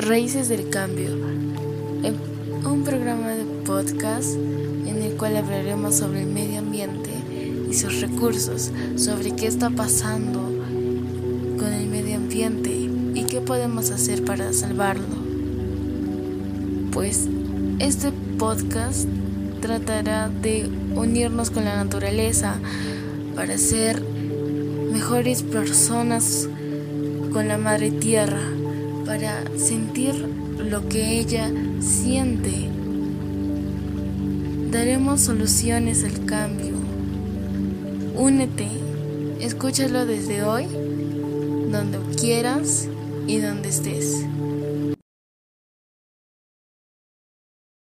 Raíces del Cambio, un programa de podcast en el cual hablaremos sobre el medio ambiente y sus recursos, sobre qué está pasando con el medio ambiente y qué podemos hacer para salvarlo. Pues este podcast tratará de unirnos con la naturaleza para ser mejores personas con la madre tierra, para sentir lo que ella siente. Daremos soluciones al cambio. Únete, escúchalo desde hoy, donde quieras y donde estés.